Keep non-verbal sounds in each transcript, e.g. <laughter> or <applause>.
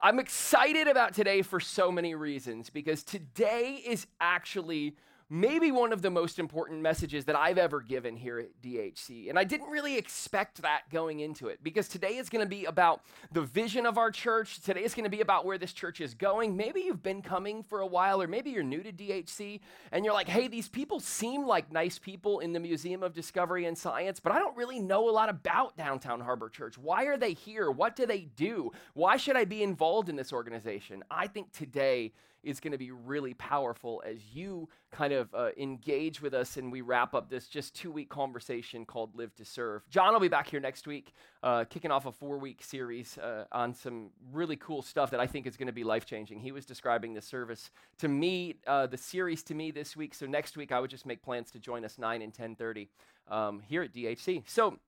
I'm excited about today for so many reasons because today is actually maybe one of the most important messages that I've ever given here at DHC. And I didn't really expect that going into it because today is going to be about the vision of our church. Today is going to be about where this church is going. Maybe you've been coming for a while, or maybe you're new to DHC and you're like, hey, these people seem like nice people in the Museum of Discovery and Science, but I don't really know a lot about Downtown Harbor Church. Why are they here? What do they do? Why should I be involved in this organization? I think today is going to be really powerful as you kind of uh, engage with us and we wrap up this just two week conversation called Live to Serve. John will be back here next week, uh, kicking off a four week series uh, on some really cool stuff that I think is going to be life changing. He was describing the service to me, uh, the series to me this week. So next week, I would just make plans to join us 9 and 10.30 um, here at DHC. So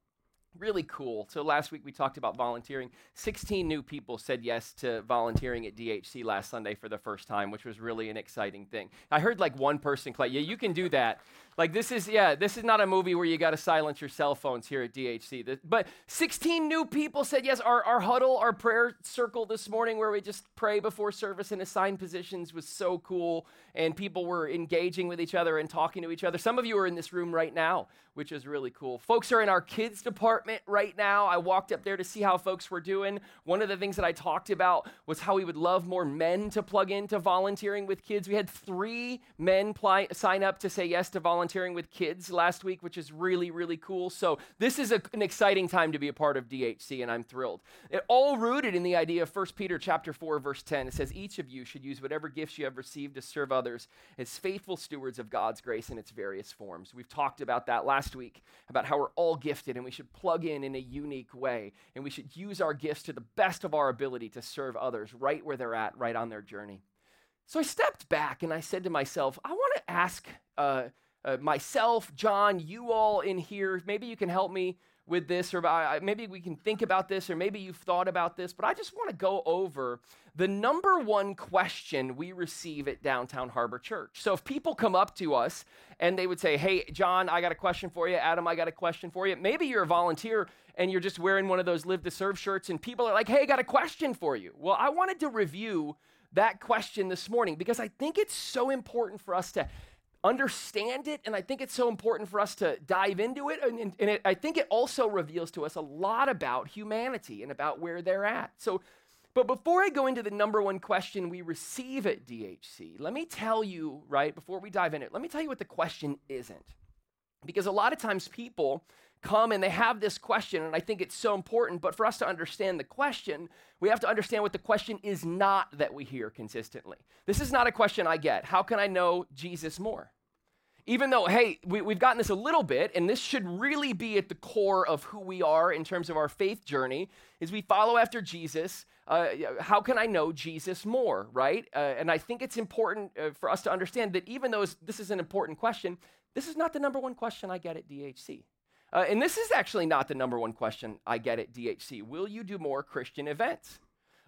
really cool. So last week we talked about volunteering. 16 new people said yes to volunteering at DHC last Sunday for the first time, which was really an exciting thing. I heard like one person claim, "Yeah, you can do that." Like this is yeah, this is not a movie where you got to silence your cell phones here at DHC. This, but 16 new people said yes. Our our huddle, our prayer circle this morning where we just pray before service and assign positions was so cool and people were engaging with each other and talking to each other. Some of you are in this room right now, which is really cool. Folks are in our kids department right now. I walked up there to see how folks were doing. One of the things that I talked about was how we would love more men to plug into volunteering with kids. We had 3 men sign up to say yes to volunteering volunteering with kids last week, which is really, really cool. So this is a, an exciting time to be a part of DHC, and I'm thrilled. It all rooted in the idea of 1 Peter chapter 4, verse 10. It says, Each of you should use whatever gifts you have received to serve others as faithful stewards of God's grace in its various forms. We've talked about that last week, about how we're all gifted and we should plug in in a unique way, and we should use our gifts to the best of our ability to serve others right where they're at, right on their journey. So I stepped back and I said to myself, I want to ask uh, uh, myself, John, you all in here, maybe you can help me with this, or uh, maybe we can think about this, or maybe you've thought about this, but I just want to go over the number one question we receive at Downtown Harbor Church. So if people come up to us and they would say, Hey, John, I got a question for you. Adam, I got a question for you. Maybe you're a volunteer and you're just wearing one of those Live to Serve shirts, and people are like, Hey, I got a question for you. Well, I wanted to review that question this morning because I think it's so important for us to understand it, and I think it's so important for us to dive into it. And, and, and it, I think it also reveals to us a lot about humanity and about where they're at. So, but before I go into the number one question we receive at DHC, let me tell you, right, before we dive in it, let me tell you what the question isn't. Because a lot of times people come and they have this question, and I think it's so important. But for us to understand the question, we have to understand what the question is not that we hear consistently. This is not a question I get. How can I know Jesus more? Even though, hey, we, have gotten this a little bit, and this should really be at the core of who we are in terms of our faith journey, is we follow after Jesus. Uh, how can I know Jesus more, right? Uh, and I think it's important uh, for us to understand that even though this is an important question, this is not the number one question I get at DHC. Uh, and this is actually not the number one question I get at DHC. Will you do more Christian events?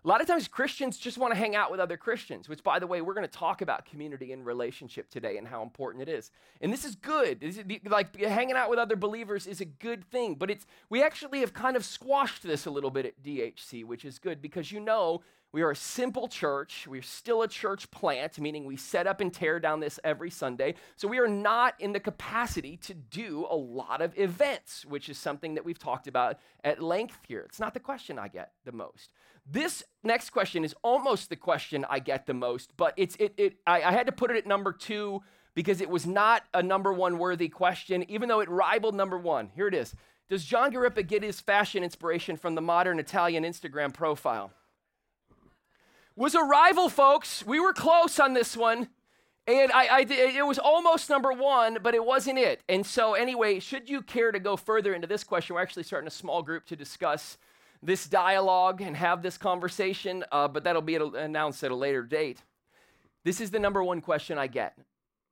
A lot of times Christians just want to hang out with other Christians, which, by the way, we're going to talk about community and relationship today and how important it is. And this is good. This is, like hanging out with other believers is a good thing, but it's we actually have kind of squashed this a little bit at DHC, which is good because you know we are a simple church. We're still a church plant, meaning we set up and tear down this every Sunday. So we are not in the capacity to do a lot of events, which is something that we've talked about at length here. It's not the question I get the most. This next question is almost the question I get the most, but it's it, it I, I had to put it at number two because it was not a number one worthy question, even though it rivaled number one. Here it is. Does John Garippa get his fashion inspiration from the modern Italian Instagram profile? Was a rival, folks. We were close on this one. And I, I, it was almost number one, but it wasn't it. And so, anyway, should you care to go further into this question, we're actually starting a small group to discuss this dialogue and have this conversation, uh, but that'll be announced at a later date. This is the number one question I get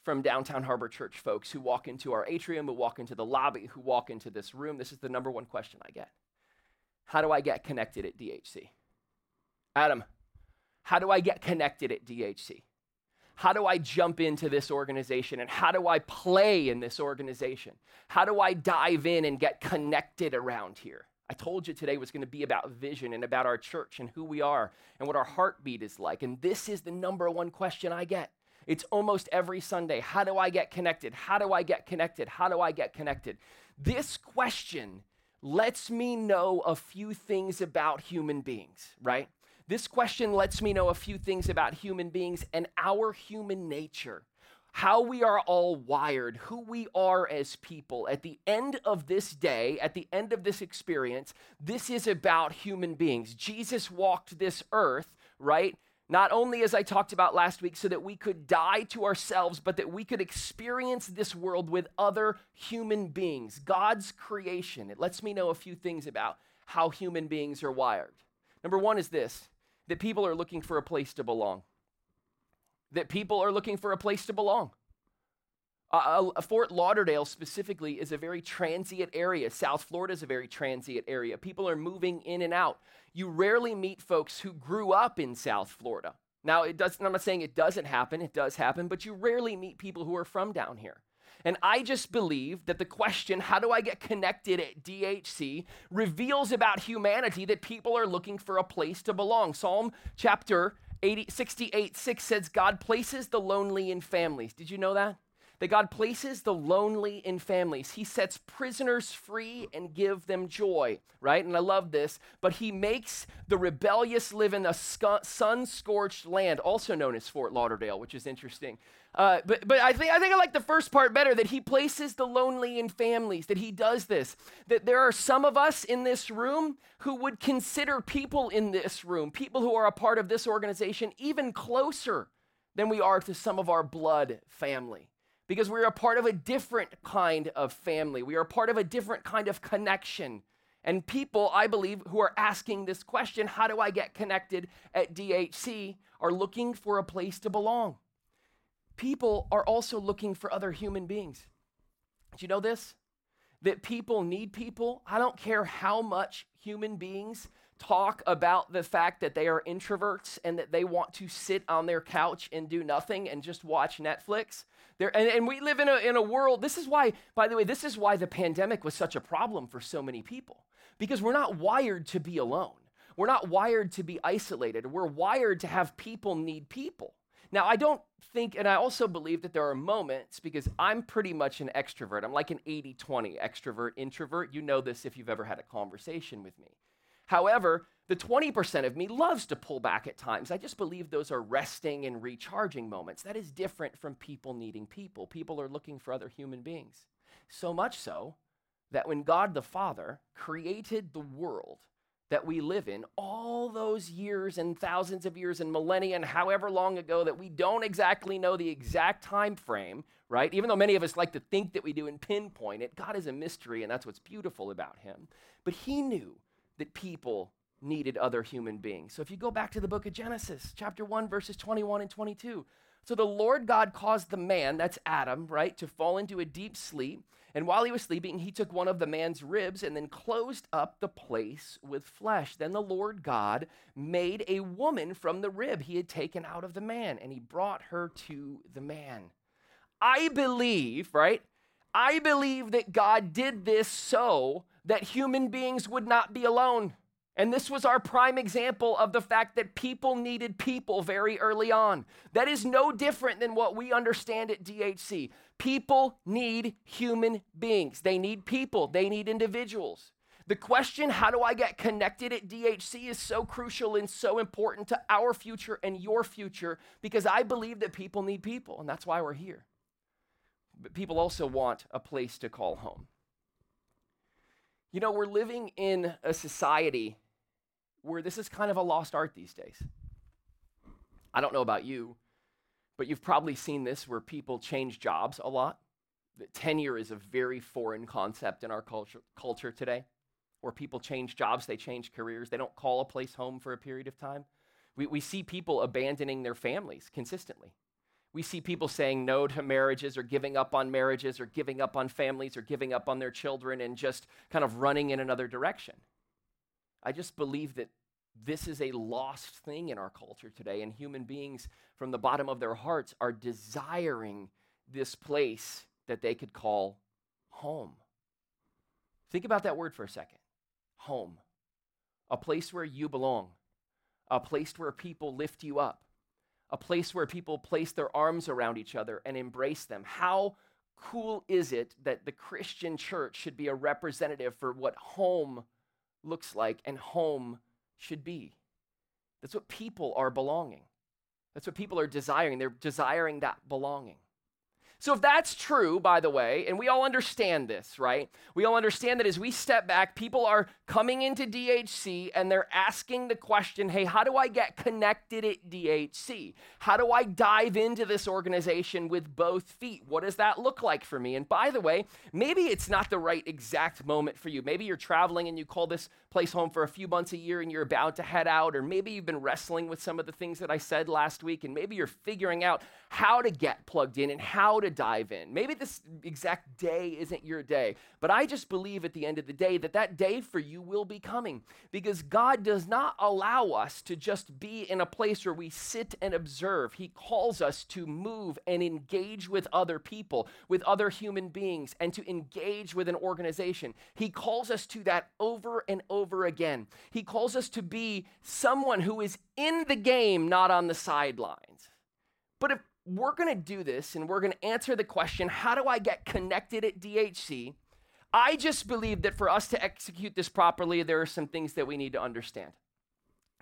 from downtown Harbor Church folks who walk into our atrium, who walk into the lobby, who walk into this room. This is the number one question I get How do I get connected at DHC? Adam, how do I get connected at DHC? How do I jump into this organization and how do I play in this organization? How do I dive in and get connected around here? I told you today was going to be about vision and about our church and who we are and what our heartbeat is like. And this is the number one question I get. It's almost every Sunday. How do I get connected? How do I get connected? How do I get connected? This question lets me know a few things about human beings, right? This question lets me know a few things about human beings and our human nature how we are all wired, who we are as people. At the end of this day, at the end of this experience, this is about human beings. Jesus walked this earth, right? Not only, as I talked about last week, so that we could die to ourselves, but that we could experience this world with other human beings, God's creation. It lets me know a few things about how human beings are wired. Number one is this that people are looking for a place to belong that people are looking for a place to belong. Uh, Fort Lauderdale specifically is a very transient area. South Florida is a very transient area. People are moving in and out. You rarely meet folks who grew up in South Florida. Now, it does, I'm not saying it doesn't happen, it does happen, but you rarely meet people who are from down here. And I just believe that the question, how do I get connected at DHC, reveals about humanity that people are looking for a place to belong. Psalm chapter 80, 68 6 says, God places the lonely in families. Did you know that? That God places the lonely in families. He sets prisoners free and give them joy, right? And I love this. But he makes the rebellious live in a sun scorched land, also known as Fort Lauderdale, which is interesting. Uh, but but I think I think I like the first part better that he places the lonely in families, that he does this. That there are some of us in this room who would consider people in this room, people who are a part of this organization, even closer than we are to some of our blood family. Because we're a part of a different kind of family. We are part of a different kind of connection. And people, I believe, who are asking this question, how do I get connected at DHC, are looking for a place to belong people are also looking for other human beings. Do you know this? That people need people. I don't care how much human beings talk about the fact that they are introverts and that they want to sit on their couch and do nothing and just watch Netflix. And, and we live in a, in a world, this is why, by the way, this is why the pandemic was such a problem for so many people. Because we're not wired to be alone. We're not wired to be isolated. We're wired to have people need people. Now, I don't think, and I also believe that there are moments because I'm pretty much an extrovert. I'm like an 80 20 extrovert, introvert. You know this if you've ever had a conversation with me. However, the 20% of me loves to pull back at times. I just believe those are resting and recharging moments. That is different from people needing people. People are looking for other human beings. So much so that when God the Father created the world, that we live in all those years and thousands of years and millennia and however long ago that we don't exactly know the exact time frame right? Even though many of us like to think that we do and pinpoint it god is a mystery and that's what's beautiful about him. But he knew that people needed other human beings. So if you go back to the book of genesis chapter 1 verses 21 and 22 so the lord god caused the man that's adam right to fall into a deep sleep and while he was sleeping, he took one of the man's ribs and then closed up the place with flesh. Then the Lord God made a woman from the rib he had taken out of the man, and he brought her to the man. I believe, right? I believe that God did this so that human beings would not be alone. And this was our prime example of the fact that people needed people very early on. That is no different than what we understand at DHC. People need human beings, they need people, they need individuals. The question, how do I get connected at DHC, is so crucial and so important to our future and your future because I believe that people need people, and that's why we're here. But people also want a place to call home. You know, we're living in a society where this is kind of a lost art these days. I don't know about you, but you've probably seen this where people change jobs a lot. Tenure is a very foreign concept in our culture, culture today, where people change jobs, they change careers, they don't call a place home for a period of time. We, we see people abandoning their families consistently. We see people saying no to marriages or giving up on marriages or giving up on families or giving up on their children and just kind of running in another direction. I just believe that this is a lost thing in our culture today, and human beings from the bottom of their hearts are desiring this place that they could call home. Think about that word for a second home, a place where you belong, a place where people lift you up, a place where people place their arms around each other and embrace them. How cool is it that the Christian church should be a representative for what home looks like and home should be? That's what people are belonging. That's what people are desiring. They're desiring that belonging. So, if that's true, by the way, and we all understand this, right? We all understand that as we step back, people are coming into DHC and they're asking the question hey, how do I get connected at DHC? How do I dive into this organization with both feet? What does that look like for me? And by the way, maybe it's not the right exact moment for you. Maybe you're traveling and you call this place home for a few months a year and you're about to head out, or maybe you've been wrestling with some of the things that I said last week, and maybe you're figuring out how to get plugged in and how to dive in. Maybe this exact day isn't your day, but I just believe at the end of the day that that day for you will be coming because God does not allow us to just be in a place where we sit and observe. He calls us to move and engage with other people, with other human beings, and to engage with an organization. He calls us to that over and over again. He calls us to be someone who is in the game, not on the sidelines. But if we're going to do this and we're going to answer the question how do I get connected at DHC? I just believe that for us to execute this properly, there are some things that we need to understand.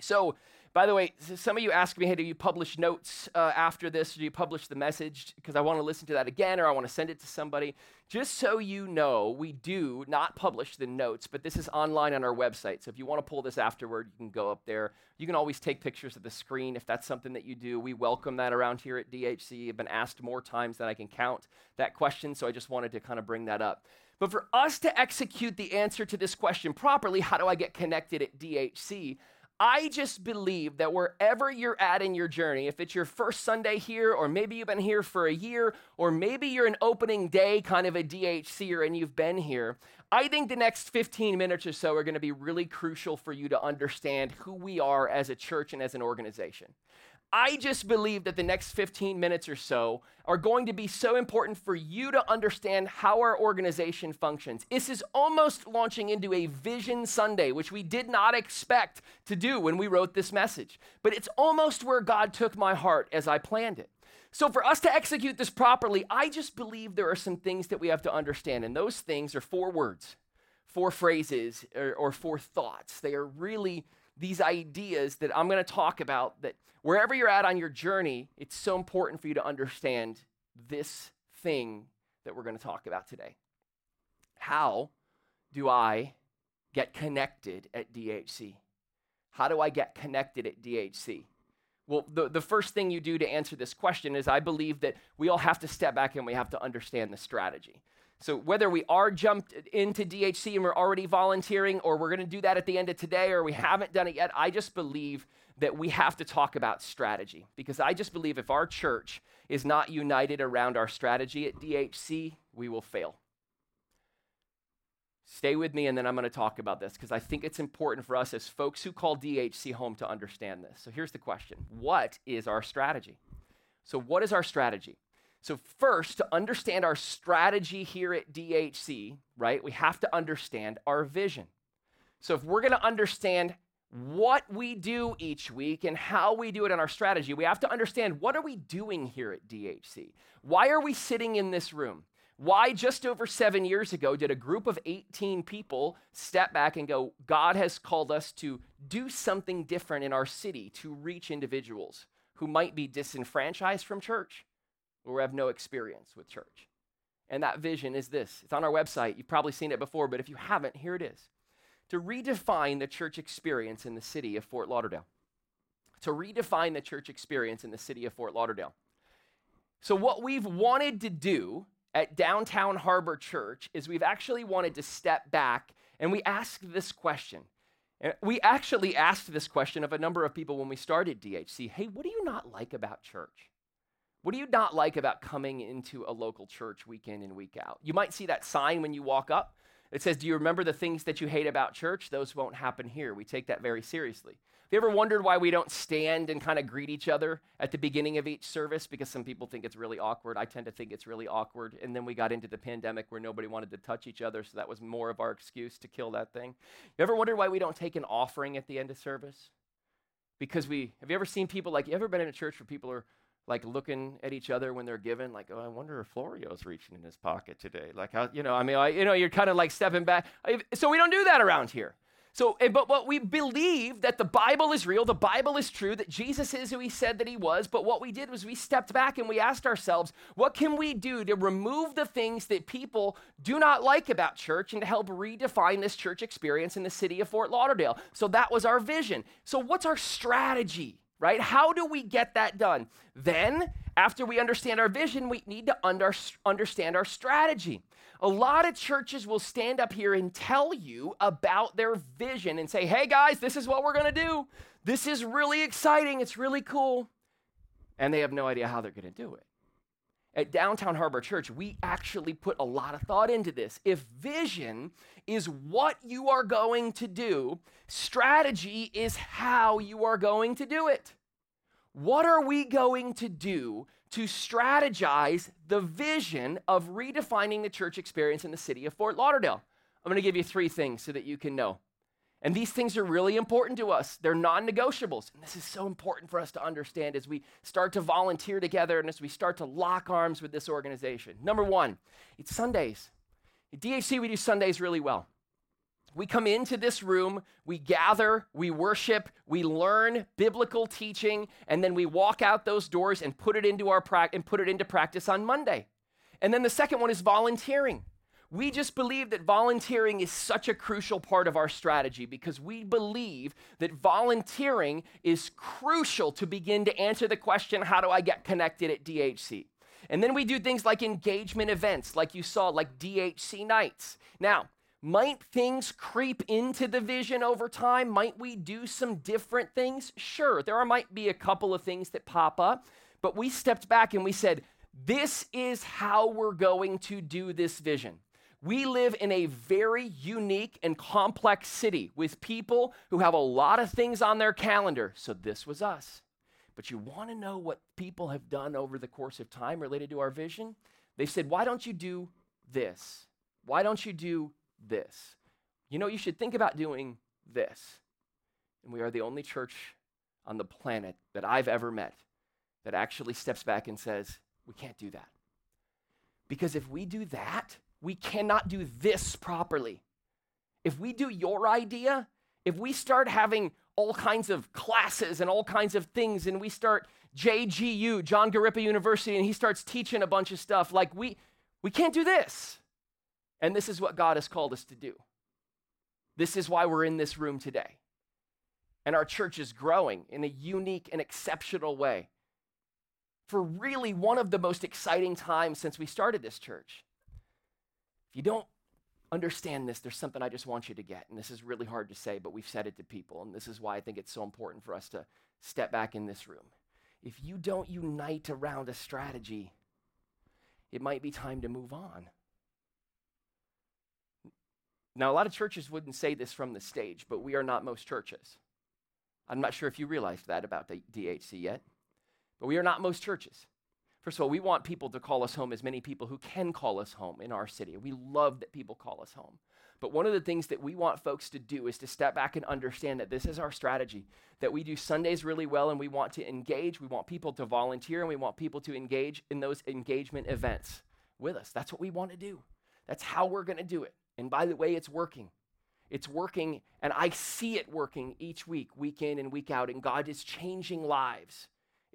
So, by the way, some of you ask me, hey, do you publish notes uh, after this? Do you publish the message? Because I want to listen to that again or I want to send it to somebody. Just so you know, we do not publish the notes, but this is online on our website. So if you want to pull this afterward, you can go up there. You can always take pictures of the screen if that's something that you do. We welcome that around here at DHC. I've been asked more times than I can count that question, so I just wanted to kind of bring that up. But for us to execute the answer to this question properly, how do I get connected at DHC? I just believe that wherever you're at in your journey, if it's your first Sunday here, or maybe you've been here for a year, or maybe you're an opening day kind of a DHCer and you've been here, I think the next 15 minutes or so are going to be really crucial for you to understand who we are as a church and as an organization. I just believe that the next 15 minutes or so are going to be so important for you to understand how our organization functions. This is almost launching into a Vision Sunday, which we did not expect to do when we wrote this message. But it's almost where God took my heart as I planned it. So, for us to execute this properly, I just believe there are some things that we have to understand. And those things are four words, four phrases, or, or four thoughts. They are really these ideas that I'm going to talk about that wherever you're at on your journey, it's so important for you to understand this thing that we're going to talk about today. How do I get connected at DHC? How do I get connected at DHC? Well, the, the first thing you do to answer this question is I believe that we all have to step back and we have to understand the strategy. So whether we are jumped into DHC and we're already volunteering, or we're going to do that at the end of today, or we haven't done it yet, I just believe that we have to talk about strategy because I just believe if our church is not united around our strategy at DHC, we will fail. Stay with me, and then I'm going to talk about this because I think it's important for us as folks who call DHC home to understand this. So here's the question What is our strategy? So, what is our strategy? So, first, to understand our strategy here at DHC, right, we have to understand our vision. So, if we're going to understand what we do each week and how we do it in our strategy, we have to understand what are we doing here at DHC? Why are we sitting in this room? Why, just over seven years ago, did a group of 18 people step back and go, God has called us to do something different in our city to reach individuals who might be disenfranchised from church, or have no experience with church. And that vision is this it's on our website. You've probably seen it before, but if you haven't, here it is to redefine the church experience in the city of Fort Lauderdale. To redefine the church experience in the city of Fort Lauderdale. So, what we've wanted to do at Downtown Harbor Church is we've actually wanted to step back and we ask this question. We actually asked this question of a number of people when we started DHC Hey, what do you not like about church? What do you not like about coming into a local church week in and week out? You might see that sign when you walk up. It says, Do you remember the things that you hate about church? Those won't happen here. We take that very seriously. Have you ever wondered why we don't stand and kind of greet each other at the beginning of each service? Because some people think it's really awkward. I tend to think it's really awkward. And then we got into the pandemic where nobody wanted to touch each other, so that was more of our excuse to kill that thing. You ever wondered why we don't take an offering at the end of service? Because we, have you ever seen people like, you ever been in a church where people are like looking at each other when they're given, like, oh, I wonder if Florio's reaching in his pocket today. Like, how, you know, I mean, I, you know, you're kind of like stepping back. So we don't do that around here. So, eh, but what we believe that the Bible is real, the Bible is true, that Jesus is who he said that he was. But what we did was we stepped back and we asked ourselves, what can we do to remove the things that people do not like about church and to help redefine this church experience in the city of Fort Lauderdale? So that was our vision. So, what's our strategy? Right? How do we get that done? Then, after we understand our vision, we need to under, understand our strategy. A lot of churches will stand up here and tell you about their vision and say, hey guys, this is what we're to do. This is really exciting. It's really cool. And they have no idea how they're to do it. At Downtown Harbor Church, we actually put a lot of thought into this. If vision is what you are going to do, strategy is how you are going to do it. What are we going to do to strategize the vision of redefining the church experience in the city of Fort Lauderdale? I'm going to give you three things so that you can know. And these things are really important to us. They're non negotiables. And this is so important for us to understand as we start to volunteer together and as we start to lock arms with this organization. Number one, it's Sundays. At DHC, we do Sundays really well. We come into this room, we gather, we worship, we learn biblical teaching, and then we walk out those doors and put it into our pra- and put it into practice on Monday. And then the second one is volunteering. We just believe that volunteering is such a crucial part of our strategy because we believe that volunteering is crucial to begin to answer the question how do I get connected at DHC? And then we do things like engagement events, like you saw, like DHC nights. Now, might things creep into the vision over time? Might we do some different things? Sure, there might be a couple of things that pop up, but we stepped back and we said, this is how we're going to do this vision. We live in a very unique and complex city with people who have a lot of things on their calendar. So this was us. But you want to know what people have done over the course of time related to our vision? They've said, why don't you do this? Why don't you do this? You know, you should think about doing this. And we are the only church on the planet that I've ever met that actually steps back and says, we can't do that. Because if we do that, we cannot do this properly. If we do your idea, if we start having all kinds of classes and all kinds of things, and we start JGU, John Agrippa University, and he starts teaching a bunch of stuff, like we, we can't do this. And this is what God has called us to do. This is why we're in this room today. And our church is growing in a unique and exceptional way for really one of the most exciting times since we started this church. You don't understand this, there's something I just want you to get. And this is really hard to say, but we've said it to people. And this is why I think it's so important for us to step back in this room. If you don't unite around a strategy, it might be time to move on. Now, a lot of churches wouldn't say this from the stage, but we are not most churches. I'm not sure if you realized that about the DHC yet, but we are not most churches. First of all, we want people to call us home as many people who can call us home in our city. We love that people call us home. But one of the things that we want folks to do is to step back and understand that this is our strategy, that we do Sundays really well and we want to engage. We want people to volunteer and we want people to engage in those engagement events with us. That's what we want to do. That's how we're going to do it. And by the way, it's working. It's working, and I see it working each week, week in and week out, and God is changing lives.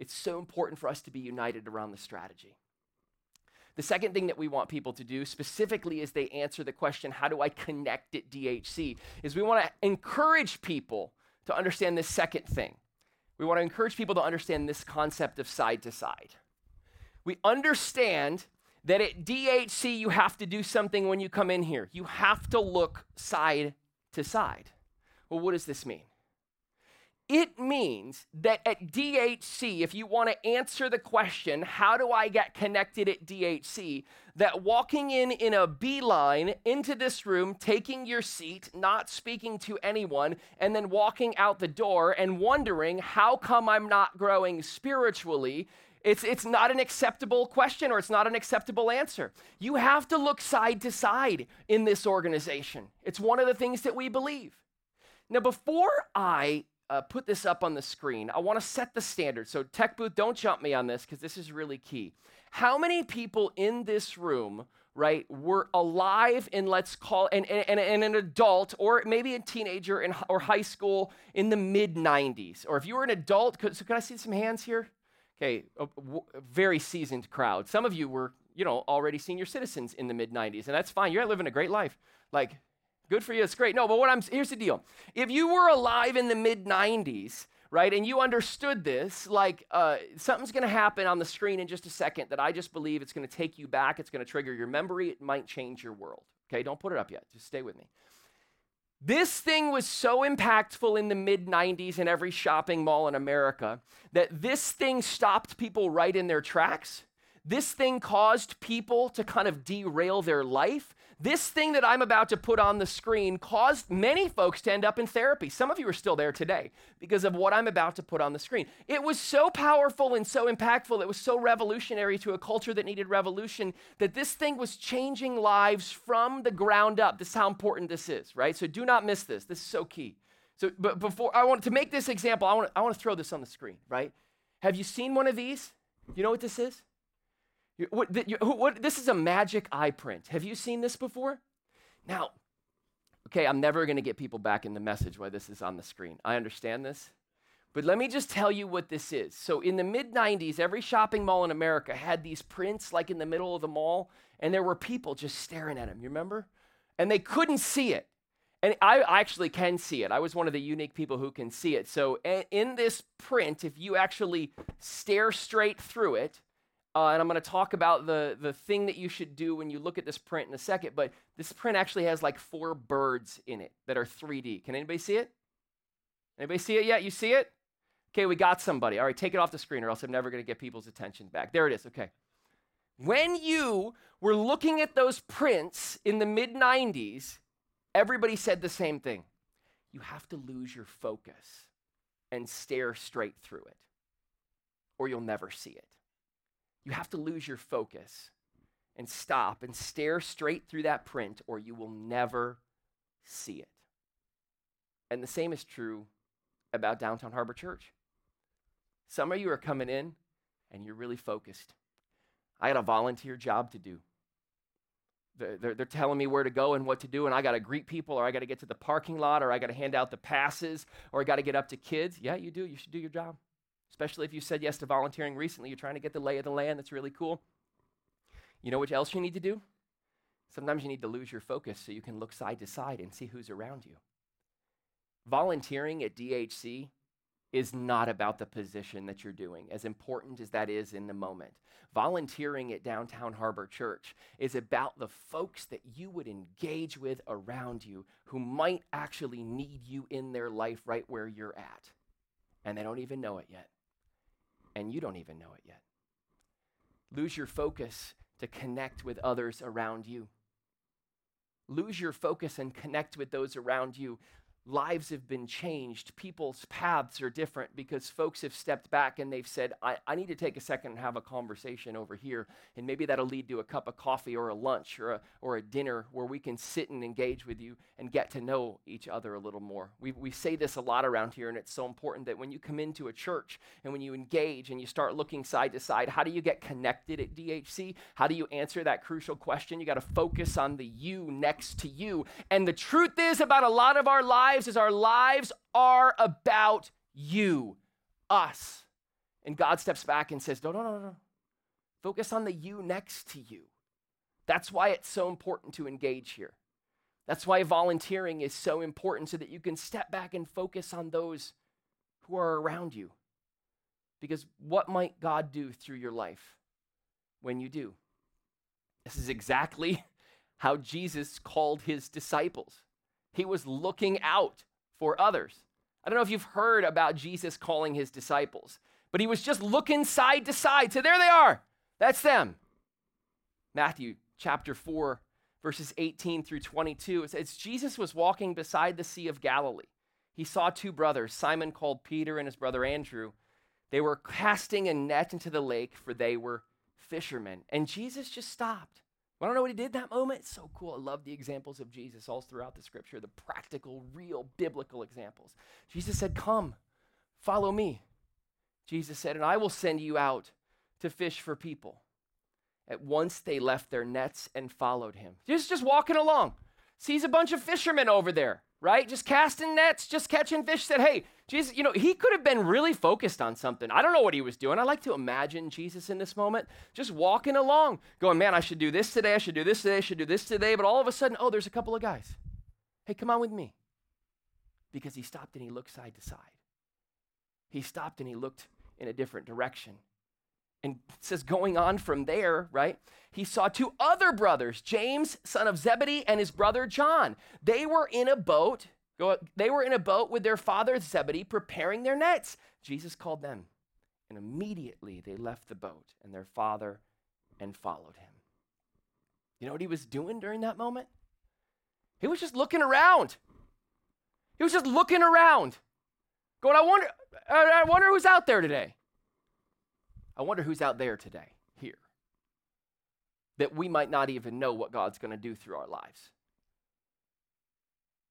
It's so important for us to be united around the strategy. The second thing that we want people to do, specifically as they answer the question, how do I connect at DHC, is we want to encourage people to understand this second thing. We want to encourage people to understand this concept of side to side. We understand that at DHC you have to do something when you come in here. You have to look side to side. Well, what does this mean? It means that at DHC, if you want to answer the question, how do I get connected at DHC? That walking in in a beeline into this room, taking your seat, not speaking to anyone, and then walking out the door and wondering, how come I'm not growing spiritually? It's, it's not an acceptable question or it's not an acceptable answer. You have to look side to side in this organization. It's one of the things that we believe. Now, before I uh, put this up on the screen, I want to set the standard. So, tech booth, don't jump me on this because this is really key. How many people in this room, right, were alive in let's call and, and an adult or maybe a teenager in, or high school in the mid 90s? Or if you were an adult, could, so can I see some hands here? Okay, a, a very seasoned crowd. Some of you were, you know, already senior citizens in the mid 90s, and that's fine. You're living a great life. Like, Good for you. It's great. No, but what I'm here's the deal. If you were alive in the mid 90s, right, and you understood this, like uh, something's going to happen on the screen in just a second that I just believe it's going to take you back. It's going to trigger your memory. It might change your world. Okay, don't put it up yet. Just stay with me. This thing was so impactful in the mid 90s in every shopping mall in America that this thing stopped people right in their tracks. This thing caused people to kind of derail their life. This thing that I'm about to put on the screen caused many folks to end up in therapy. Some of you are still there today because of what I'm about to put on the screen. It was so powerful and so impactful, it was so revolutionary to a culture that needed revolution that this thing was changing lives from the ground up. This is how important this is, right? So do not miss this. This is so key. So, but before I want to make this example, I want to, I want to throw this on the screen, right? Have you seen one of these? You know what this is? What, you, what, this is a magic eye print. Have you seen this before? Now, okay, I'm never going to get people back in the message why this is on the screen. I understand this. But let me just tell you what this is. So, in the mid 90s, every shopping mall in America had these prints like in the middle of the mall, and there were people just staring at them. You remember? And they couldn't see it. And I actually can see it. I was one of the unique people who can see it. So, eh, in this print, if you actually stare straight through it, uh, and I'm going to talk about the, the thing that you should do when you look at this print in a second. But this print actually has like four birds in it that are 3D. Can anybody see it? Anybody see it yet? You see it? Okay, we got somebody. All right, take it off the screen or else I'm never going to get people's attention back. There it is. Okay. When you were looking at those prints in the mid 90s, everybody said the same thing. You have to lose your focus and stare straight through it, or you'll never see it. You have to lose your focus and stop and stare straight through that print, or you will never see it. And the same is true about Downtown Harbor Church. Some of you are coming in and you're really focused. I got a volunteer job to do. They're, they're, they're, telling me where to go and what to do, and I got to greet people, or I got to get to the parking lot, or I got to hand out the passes, or I got to get up to kids. Yeah, you do. You should do your job especially if you said yes to volunteering recently. You're trying to get the lay of the land. That's really cool. You know what else you need to do? Sometimes you need to lose your focus so you can look side to side and see who's around you. Volunteering at DHC is not about the position that you're doing, as important as that is in the moment. Volunteering at Downtown Harbor Church is about the folks that you would engage with around you who might actually need you in their life right where you're at. And they don't even know it yet and you don't even know it yet. Lose your focus to connect with others around you. Lose your focus and connect with those around you lives have been changed. People's paths are different because folks have stepped back and they've said, I, I need to take a second and have a conversation over here. And maybe that'll lead to a cup of coffee or a lunch or a, or a dinner where we can sit and engage with you and get to know each other a little more. We, we say this a lot around here, and it's so important that when you come into a church and when you engage and you start looking side to side, how do you get connected at DHC? How do you answer that crucial question? You got to focus on the you next to you. And the truth is about a lot of our lives lives is our lives are about you, us. And God steps back and says, No, no, no, no. Focus on the you next to you. That's why it's so important to engage here. That's why volunteering is so important so that you can step back and focus on those who are around you. Because what might God do through your life when you do? This is exactly <laughs> how Jesus called his disciples. He was looking out for others. I don't know if you've heard about Jesus calling his disciples, but he was just looking side to side. So there they are. That's them. Matthew chapter 4, verses 18 through 22. It says, Jesus was walking beside the Sea of Galilee. He saw two brothers, Simon called Peter and his brother Andrew. They were casting a net into the lake, for they were fishermen. And Jesus just stopped. I don't know what he did that moment. It's so cool. I love the examples of Jesus all throughout the scripture, the practical, real biblical examples. Jesus said, Come, follow me. Jesus said, And I will send you out to fish for people. At once they left their nets and followed him. Just, just walking along. Sees a bunch of fishermen over there, right? Just casting nets, just catching fish. Said, Hey, Jesus, you know, he could have been really focused on something. I don't know what he was doing. I like to imagine Jesus in this moment just walking along, going, Man, I should do this today. I should do this today. I should do this today. But all of a sudden, oh, there's a couple of guys. Hey, come on with me. Because he stopped and he looked side to side. He stopped and he looked in a different direction. And it says, going on from there, right? He saw two other brothers, James, son of Zebedee, and his brother John. They were in a boat They were in a boat with their father Zebedee preparing their nets. Jesus called them, and immediately they left the boat and their father and followed him. You know what he was doing during that moment? He was just looking around. He was just looking around, going, I wonder, I wonder who's out there today. I wonder who's out there today, here, that we might not even know what God's going to do through our lives.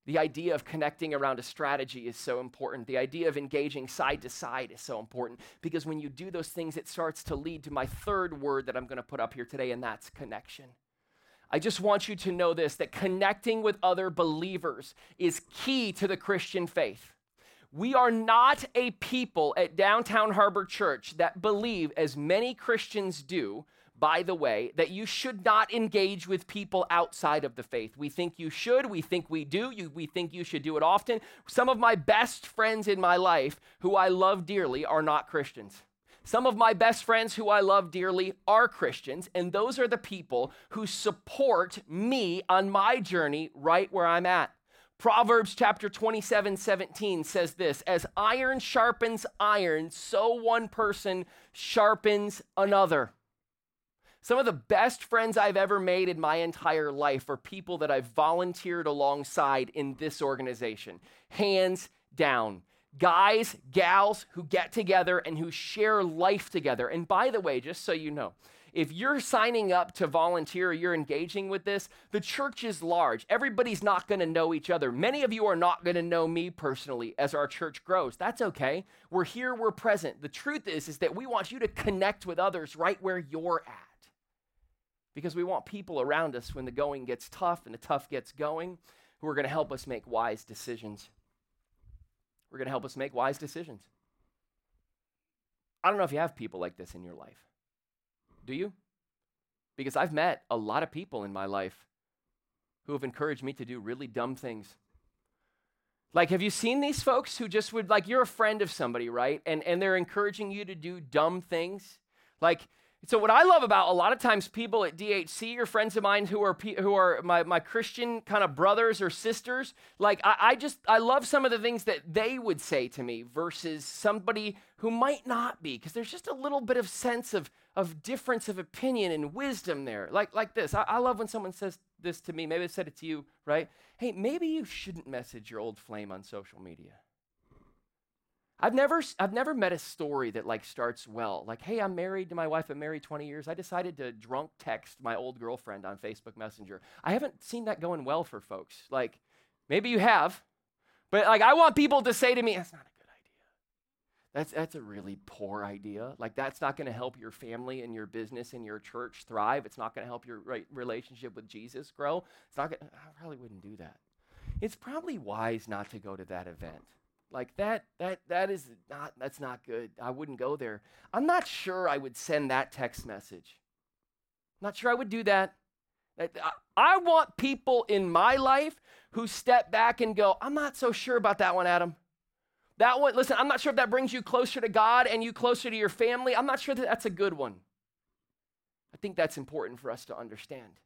The idea of connecting around a strategy is so important. The idea of engaging side to side is so important because when you do those things, it starts to lead to my third word that I'm going to put up here today, and that's connection. I just want you to know this that connecting with other believers is key to the Christian faith. We are not a people at Downtown Harbor Church that believe, as many Christians do, by the way, that you should not engage with people outside of the faith. We think you should, we think we do, you, we think you should do it often. Some of my best friends in my life, who I love dearly, are not Christians. Some of my best friends who I love dearly are Christians, and those are the people who support me on my journey right where I'm at. Proverbs chapter 27 17 says this As iron sharpens iron, so one person sharpens another. Some of the best friends I've ever made in my entire life are people that I've volunteered alongside in this organization. Hands down. Guys, gals who get together and who share life together. And by the way, just so you know, if you're signing up to volunteer you're engaging with this, the church is large. Everybody's not going to know each other. Many of you are not going to know me personally as our church grows. That's okay. We're here, we're present. The truth is is that we want you to connect with others right where you're at because we want people around us when the going gets tough and the tough gets going who are going to help us make wise decisions. We're going to help us make wise decisions. I don't know if you have people like this in your life. Do you? Because I've met a lot of people in my life who have encouraged me to do really dumb things. Like, have you seen these folks who just would, like, you're a friend of somebody, right? And, and they're encouraging you to do dumb things? Like, so what I love about a lot of times people at DHC or friends of mine who are who are my, my Christian kind of brothers or sisters, like I, I just I love some of the things that they would say to me versus somebody who might not be, because there's just a little bit of sense of of difference of opinion and wisdom there. Like like this. I, I love when someone says this to me. Maybe I said it to you, right? Hey, maybe you shouldn't message your old flame on social media. I've never, I've never met a story that like starts well. Like, hey, I'm married to my wife. I'm married 20 years. I decided to drunk text my old girlfriend on Facebook Messenger. I haven't seen that going well for folks. Like, maybe you have, but like, I want people to say to me, that's not a good idea. That's, that's a really poor idea. Like, that's not going to help your family and your business and your church thrive. It's not going to help your right, relationship with Jesus grow. It's not gonna, I probably wouldn't do that. It's probably wise not to go to that event. Like that that that is not that's not good. I wouldn't go there. I'm not sure I would send that text message. Not sure I would do that. I want people in my life who step back and go, I'm not so sure about that one, Adam. That one, listen, I'm not sure if that brings you closer to God and you closer to your family. I'm not sure that that's a good one. I think that's important for us to understand.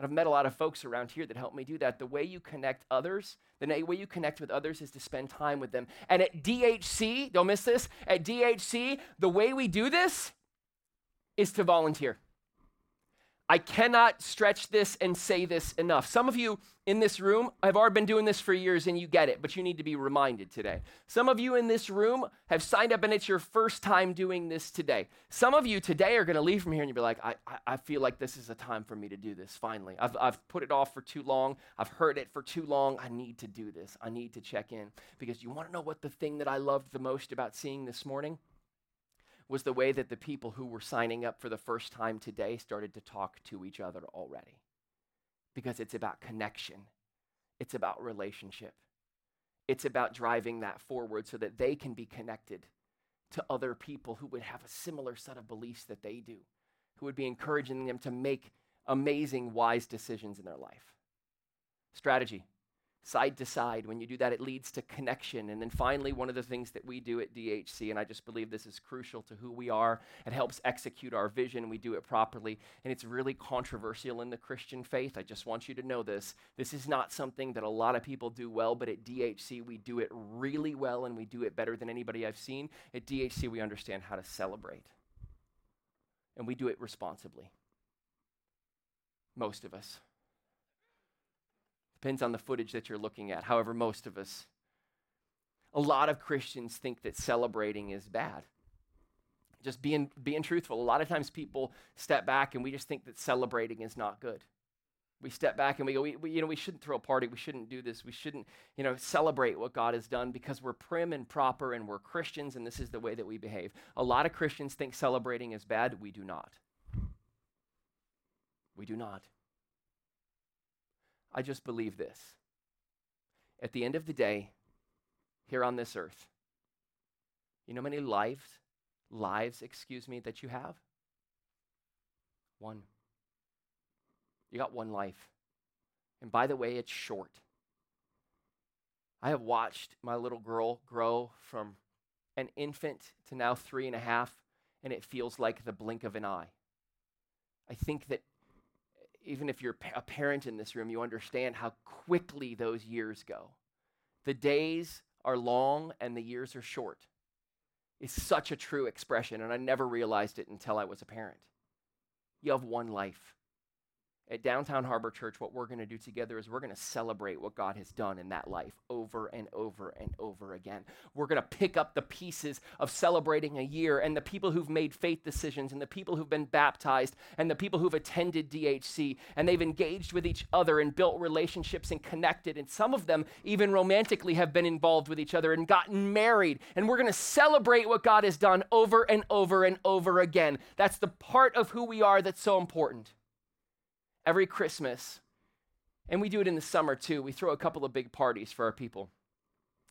And I've met a lot of folks around here that help me do that. The way you connect others, the way you connect with others is to spend time with them. And at DHC, don't miss this, at DHC, the way we do this is to volunteer. I cannot stretch this and say this enough. Some of you in this room have already been doing this for years and you get it, but you need to be reminded today. Some of you in this room have signed up and it's your first time doing this today. Some of you today are going to leave from here and you'll be like, I, I, feel like this is a time for me to do this finally. I've, I've put it off for too long. I've heard it for too long. I need to do this. I need to check in. Because you want to know what the thing that I loved the most about seeing this morning? Was the way that the people who were signing up for the first time today started to talk to each other already. Because it's about connection, it's about relationship, it's about driving that forward so that they can be connected to other people who would have a similar set of beliefs that they do, who would be encouraging them to make amazing, wise decisions in their life. Strategy side to side. When you do that, it leads to connection. And then finally, one of the things that we do at DHC, and I just believe this is crucial to who we are, it helps execute our vision. We do it properly. And it's really controversial in the Christian faith. I just want you to know this. This is not something that a lot of people do well, but at DHC, we do it really well and we do it better than anybody I've seen. At DHC, we understand how to celebrate. And we do it responsibly. Most of us. Depends on the footage that you're looking at. However, most of us. A lot of Christians think that celebrating is bad. Just being, being truthful. A lot of times people step back and we just think that celebrating is not good. We step back and we go, we, we, you know, we shouldn't throw a party. We shouldn't do this. We shouldn't, you know, celebrate what God has done because we're prim and proper and we're Christians and this is the way that we behave. A lot of Christians think celebrating is bad. We do not. We do not. I just believe this. At the end of the day, here on this earth, you know how many lives, lives, excuse me, that you have? One. You got one life. And by the way, it's short. I have watched my little girl grow from an infant to now three and a half, and it feels like the blink of an eye. I think that even if you're a parent in this room, you understand how quickly those years go. The days are long and the years are short. It's such a true expression, and I never realized it until I was a parent. You have one life at Downtown Harbor Church, what we're going to do together is we're going to celebrate what God has done in that life over and over and over again. We're going to pick up the pieces of celebrating a year and the people who've made faith decisions and the people who've been baptized and the people who've attended DHC and they've engaged with each other and built relationships and connected. And some of them, even romantically, have been involved with each other and gotten married. And we're going to celebrate what God has done over and over and over again. That's the part of who we are that's so important every Christmas, and we do it in the summer too. We throw a couple of big parties for our people.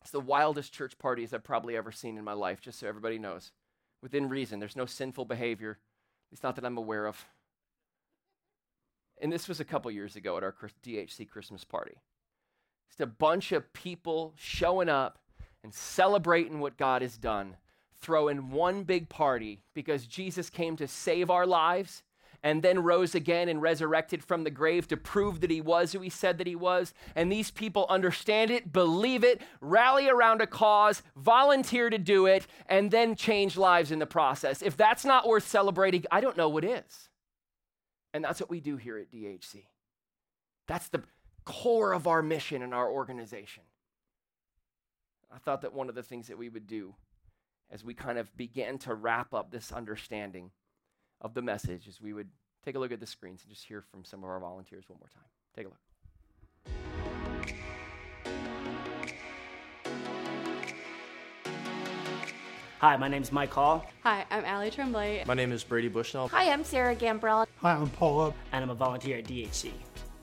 It's the wildest church parties I've probably ever seen in my life, just so everybody knows. Within reason, there's no sinful behavior, at least not that I'm aware of. And this was a couple years ago at our DHC Christmas party. Just a bunch of people showing up and celebrating what God has done, throwing one big party because Jesus came to save our lives and then rose again and resurrected from the grave to prove that he was who he said that he was. And these people understand it, believe it, rally around a cause, volunteer to do it, and then change lives in the process. If that's not worth celebrating, I don't know what is. And that's what we do here at DHC. That's the core of our mission and our organization. I thought that one of the things that we would do as we kind of began to wrap up this understanding of the message is we would take a look at the screens and just hear from some of our volunteers one more time. Take a look. Hi, my name is Mike Hall. Hi, I'm Allie Tremblay. My name is Brady Bushnell. Hi, I'm Sarah Gambrell. Hi, I'm Paula. And I'm a volunteer at DHC.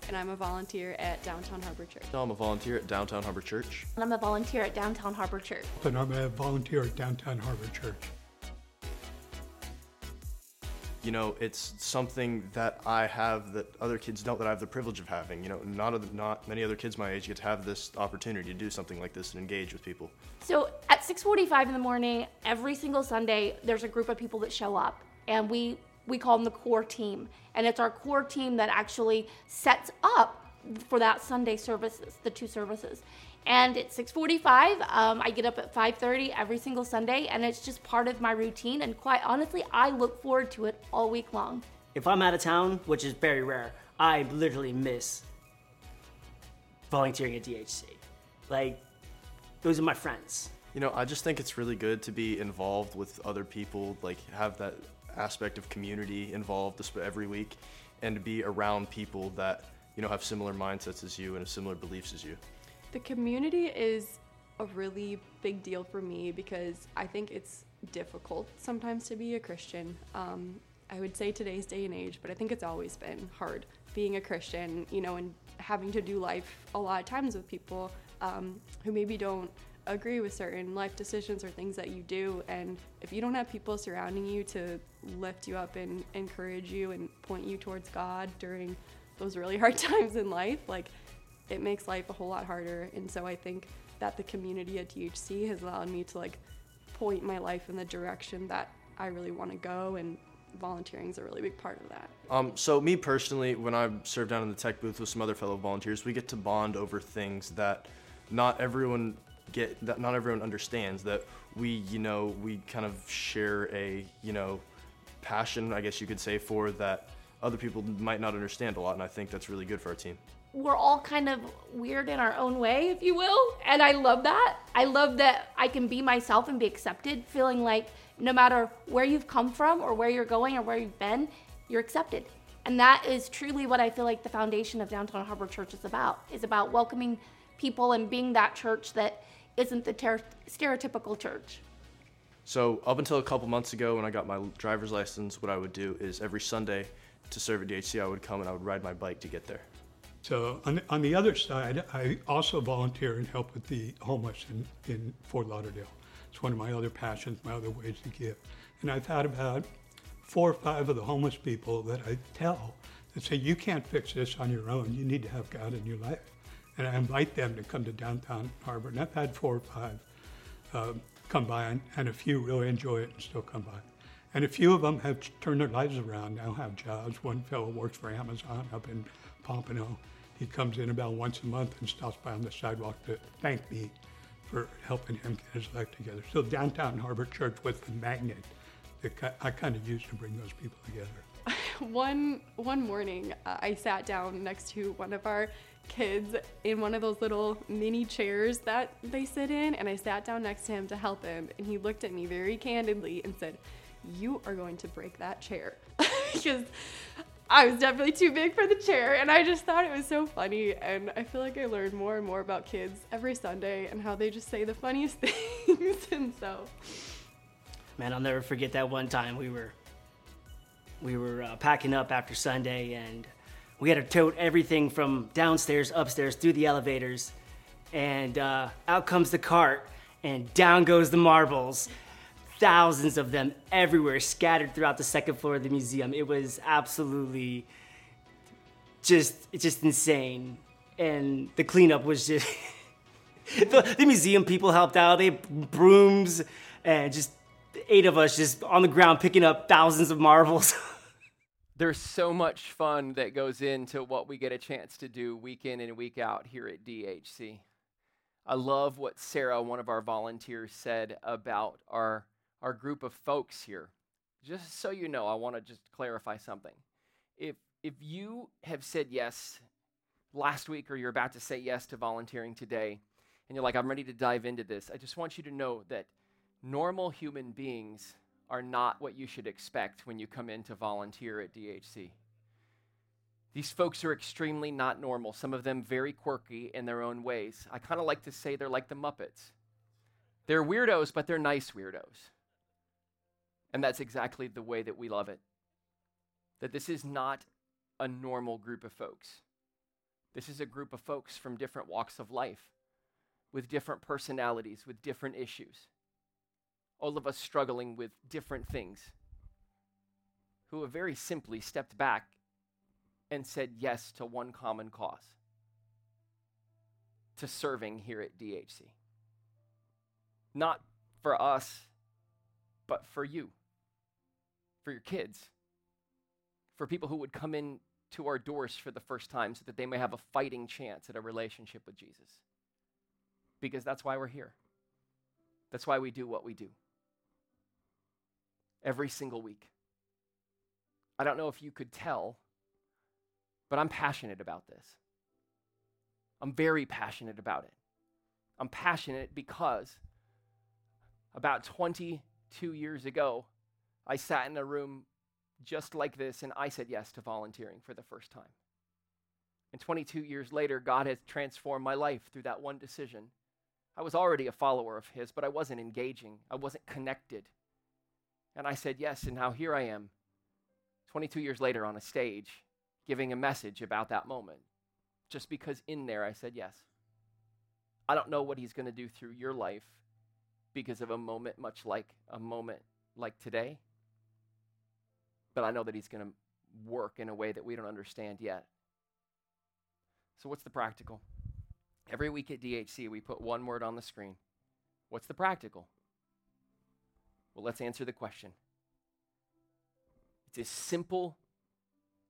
And I'm a volunteer at Downtown Harbor Church. I'm a volunteer at Downtown Harbor Church. And I'm a volunteer at Downtown Harbor Church. And I'm a volunteer at Downtown Harbor Church you know, it's something that I have that other kids don't that I have the privilege of having. You know, not not many other kids my age get to have this opportunity to do something like this and engage with people. So at 6:45 in the morning, every single Sunday, there's a group of people that show up, and we we call them the core team. And it's our core team that actually sets up for that Sunday services, the two services. And it's 6:45. Um, I get up at 5:30 every single Sunday, and it's just part of my routine. And quite honestly, I look forward to it all week long. If I'm out of town, which is very rare, I literally miss volunteering at DHC. Like, those are my friends. You know, I just think it's really good to be involved with other people, like have that aspect of community involved every week, and to be around people that you know have similar mindsets as you and have similar beliefs as you. The community is a really big deal for me because I think it's difficult sometimes to be a Christian. Um, I would say today's day and age, but I think it's always been hard being a Christian, you know, and having to do life a lot of times with people um, who maybe don't agree with certain life decisions or things that you do. And if you don't have people surrounding you to lift you up and encourage you and point you towards God during those really hard <laughs> times in life, like it makes life a whole lot harder. And so I think that the community at DHC has allowed me to like point my life in the direction that I really want to go and volunteering is a really big part of that. Um, so me personally, when I serve down in the tech booth with some other fellow volunteers, we get to bond over things that not everyone get that not everyone understands that we you know we kind of share a you know passion i guess you could say for that other people might not understand a lot and i think that's really good for our team we're all kind of weird in our own way, if you will. And I love that. I love that I can be myself and be accepted, feeling like no matter where you've come from or where you're going or where you've been, you're accepted. And that is truly what I feel like the foundation of Downtown Harbor Church is about. Is about welcoming people and being that church that isn't the ter- stereotypical church. so up until a couple months ago when i got my driver's license what i would do is every sunday to serve at dhc i would come and i would ride my bike to get there So on, on the other side, I also volunteer and help with the homeless in, in Fort Lauderdale. It's one of my other passions, my other ways to give. And I've had about four or five of the homeless people that I tell that say, you can't fix this on your own. You need to have God in your life. And I invite them to come to downtown Harbor. And I've had four or five um, come by, and, and a few really enjoy it and still come by. And a few of them have turned their lives around, now have jobs. One fellow works for Amazon up in Pompano. He comes in about once a month and stops by on the sidewalk to thank me for helping him get his life together. So downtown Harbor Church was the magnet that I kind of used to bring those people together. <laughs> one one morning uh, i sat down next to one of our kids in one of those little mini chairs that they sit in and i sat down next to him to help him and he looked at me very candidly and said you are going to break that chair <laughs> because i was definitely too big for the chair and i just thought it was so funny and i feel like i learn more and more about kids every sunday and how they just say the funniest <laughs> things and so Man, I'll never forget that one time we were we were uh, packing up after Sunday and we had to tote everything from downstairs, upstairs, through the elevators, and uh, out comes the cart and down goes the marbles. Thousands of them everywhere, scattered throughout the second floor of the museum. It was absolutely just just insane. And the cleanup was just <laughs> the, the museum people helped out. They had brooms and just eight of us just on the ground picking up thousands of marbles. <laughs> There's so much fun that goes into what we get a chance to do week in and week out here at DHC. I love what Sarah, one of our volunteers, said about our, our group of folks here. Just so you know, I want to just clarify something. If, if you have said yes last week or you're about to say yes to volunteering today, and you're like, I'm ready to dive into this, I just want you to know that normal human beings are not what you should expect when you come in to volunteer at DHC. These folks are extremely not normal, some of them very quirky in their own ways. I kind of like to say they're like the Muppets. They're weirdos, but they're nice weirdos. And that's exactly the way that we love it. That this is not a normal group of folks. This is a group of folks from different walks of life, with different personalities, with different issues all of us struggling with different things, who have very simply stepped back and said yes to one common cause to serving here at DHC. Not for us, but for you, for your kids, for people who would come in to our doors for the first time so that they may have a fighting chance at a relationship with Jesus. Because that's why we're here. That's why we do what we do. Every single week. I don't know if you could tell, but I'm passionate about this. I'm very passionate about it. I'm passionate because about 22 years ago, I sat in a room just like this and I said yes to volunteering for the first time. And 22 years later, God has transformed my life through that one decision. I was already a follower of His, but I wasn't engaging, I wasn't connected. And I said yes, and now here I am, 22 years later on a stage, giving a message about that moment, just because in there I said yes. I don't know what He's going to do through your life because of a moment much like a moment like today but I know that He's going to work in a way that we don't understand yet. So, what's the practical? Every week at DHC, we put one word on the screen. What's the practical? Well, let's answer the question. It's as simple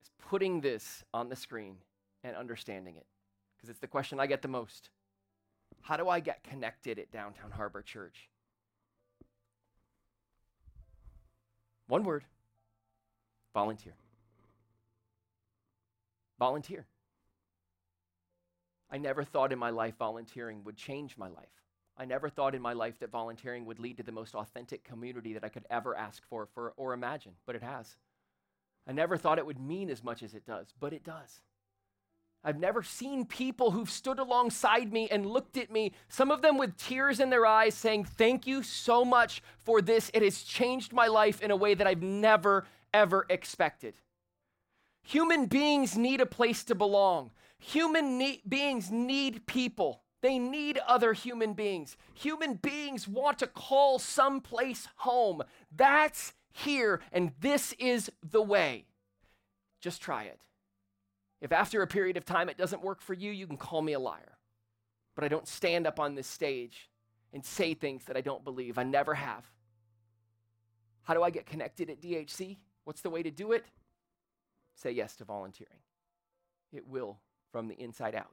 as putting this on the screen and understanding it, because it's the question I get the most. How do I get connected at Downtown Harbor Church? One word Volunteer. Volunteer. I never thought in my life volunteering would change my life. I never thought in my life that volunteering would lead to the most authentic community that I could ever ask for, for or imagine, but it has. I never thought it would mean as much as it does, but it does. I've never seen people who've stood alongside me and looked at me, some of them with tears in their eyes, saying, Thank you so much for this. It has changed my life in a way that I've never, ever expected. Human beings need a place to belong. Human ne- beings need people. They need other human beings. Human beings want to call someplace home. That's here, and this is the way. Just try it. If after a period of time it doesn't work for you, you can call me a liar. But I don't stand up on this stage and say things that I don't believe. I never have. How do I get connected at DHC? What's the way to do it? Say yes to volunteering. It will, from the inside out,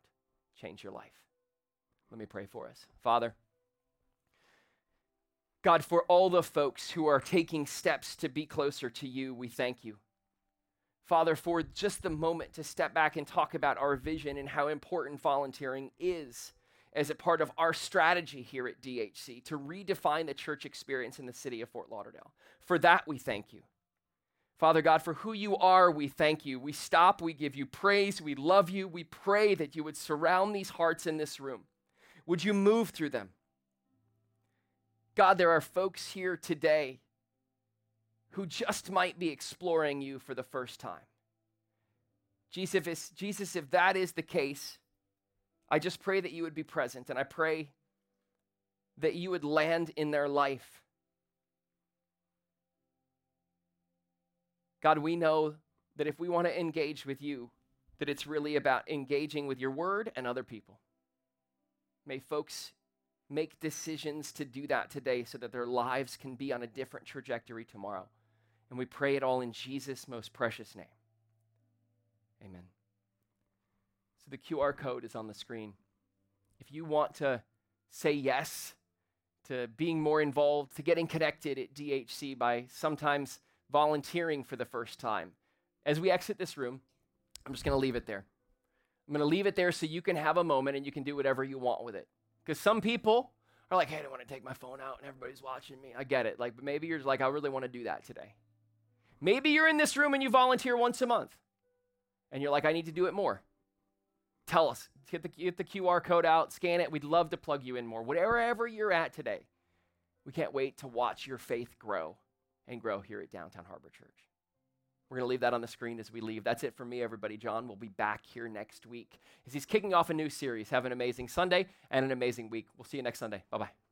change your life. Let me pray for us. Father, God, for all the folks who are taking steps to be closer to you, we thank you. Father, for just the moment to step back and talk about our vision and how important volunteering is as a part of our strategy here at DHC to redefine the church experience in the city of Fort Lauderdale. For that, we thank you. Father God, for who you are, we thank you. We stop, we give you praise, we love you. We pray that you would surround these hearts in this room. Would you move through them? God, there are folks here today who just might be exploring you for the first time. Jesus if, Jesus, if that is the case, I just pray that you would be present and I pray that you would land in their life God, we know that if we want to engage with you, that it's really about engaging with your word and other people. May folks make decisions to do that today so that their lives can be on a different trajectory tomorrow. And we pray it all in Jesus' most precious name. Amen. So the QR code is on the screen. If you want to say yes to being more involved, to getting connected at DHC by sometimes volunteering for the first time. As we exit this room, I'm just going to leave it there. I'm going to leave it there so you can have a moment and you can do whatever you want with it. Because some people are like, hey, I don't want to take my phone out and everybody's watching me. I get it. Like, but maybe you're like, I really want to do that today. Maybe you're in this room and you volunteer once a month and you're like, I need to do it more. Tell us. Get the, get the QR code out, scan it. We'd love to plug you in more. Wherever you're at today, we can't wait to watch your faith grow and grow here at Downtown Harbor Church. We're going to leave that on the screen as we leave. That's it for me, everybody. John will be back here next week as he's kicking off a new series. Have an amazing Sunday and an amazing week. We'll see you next Sunday. Bye bye.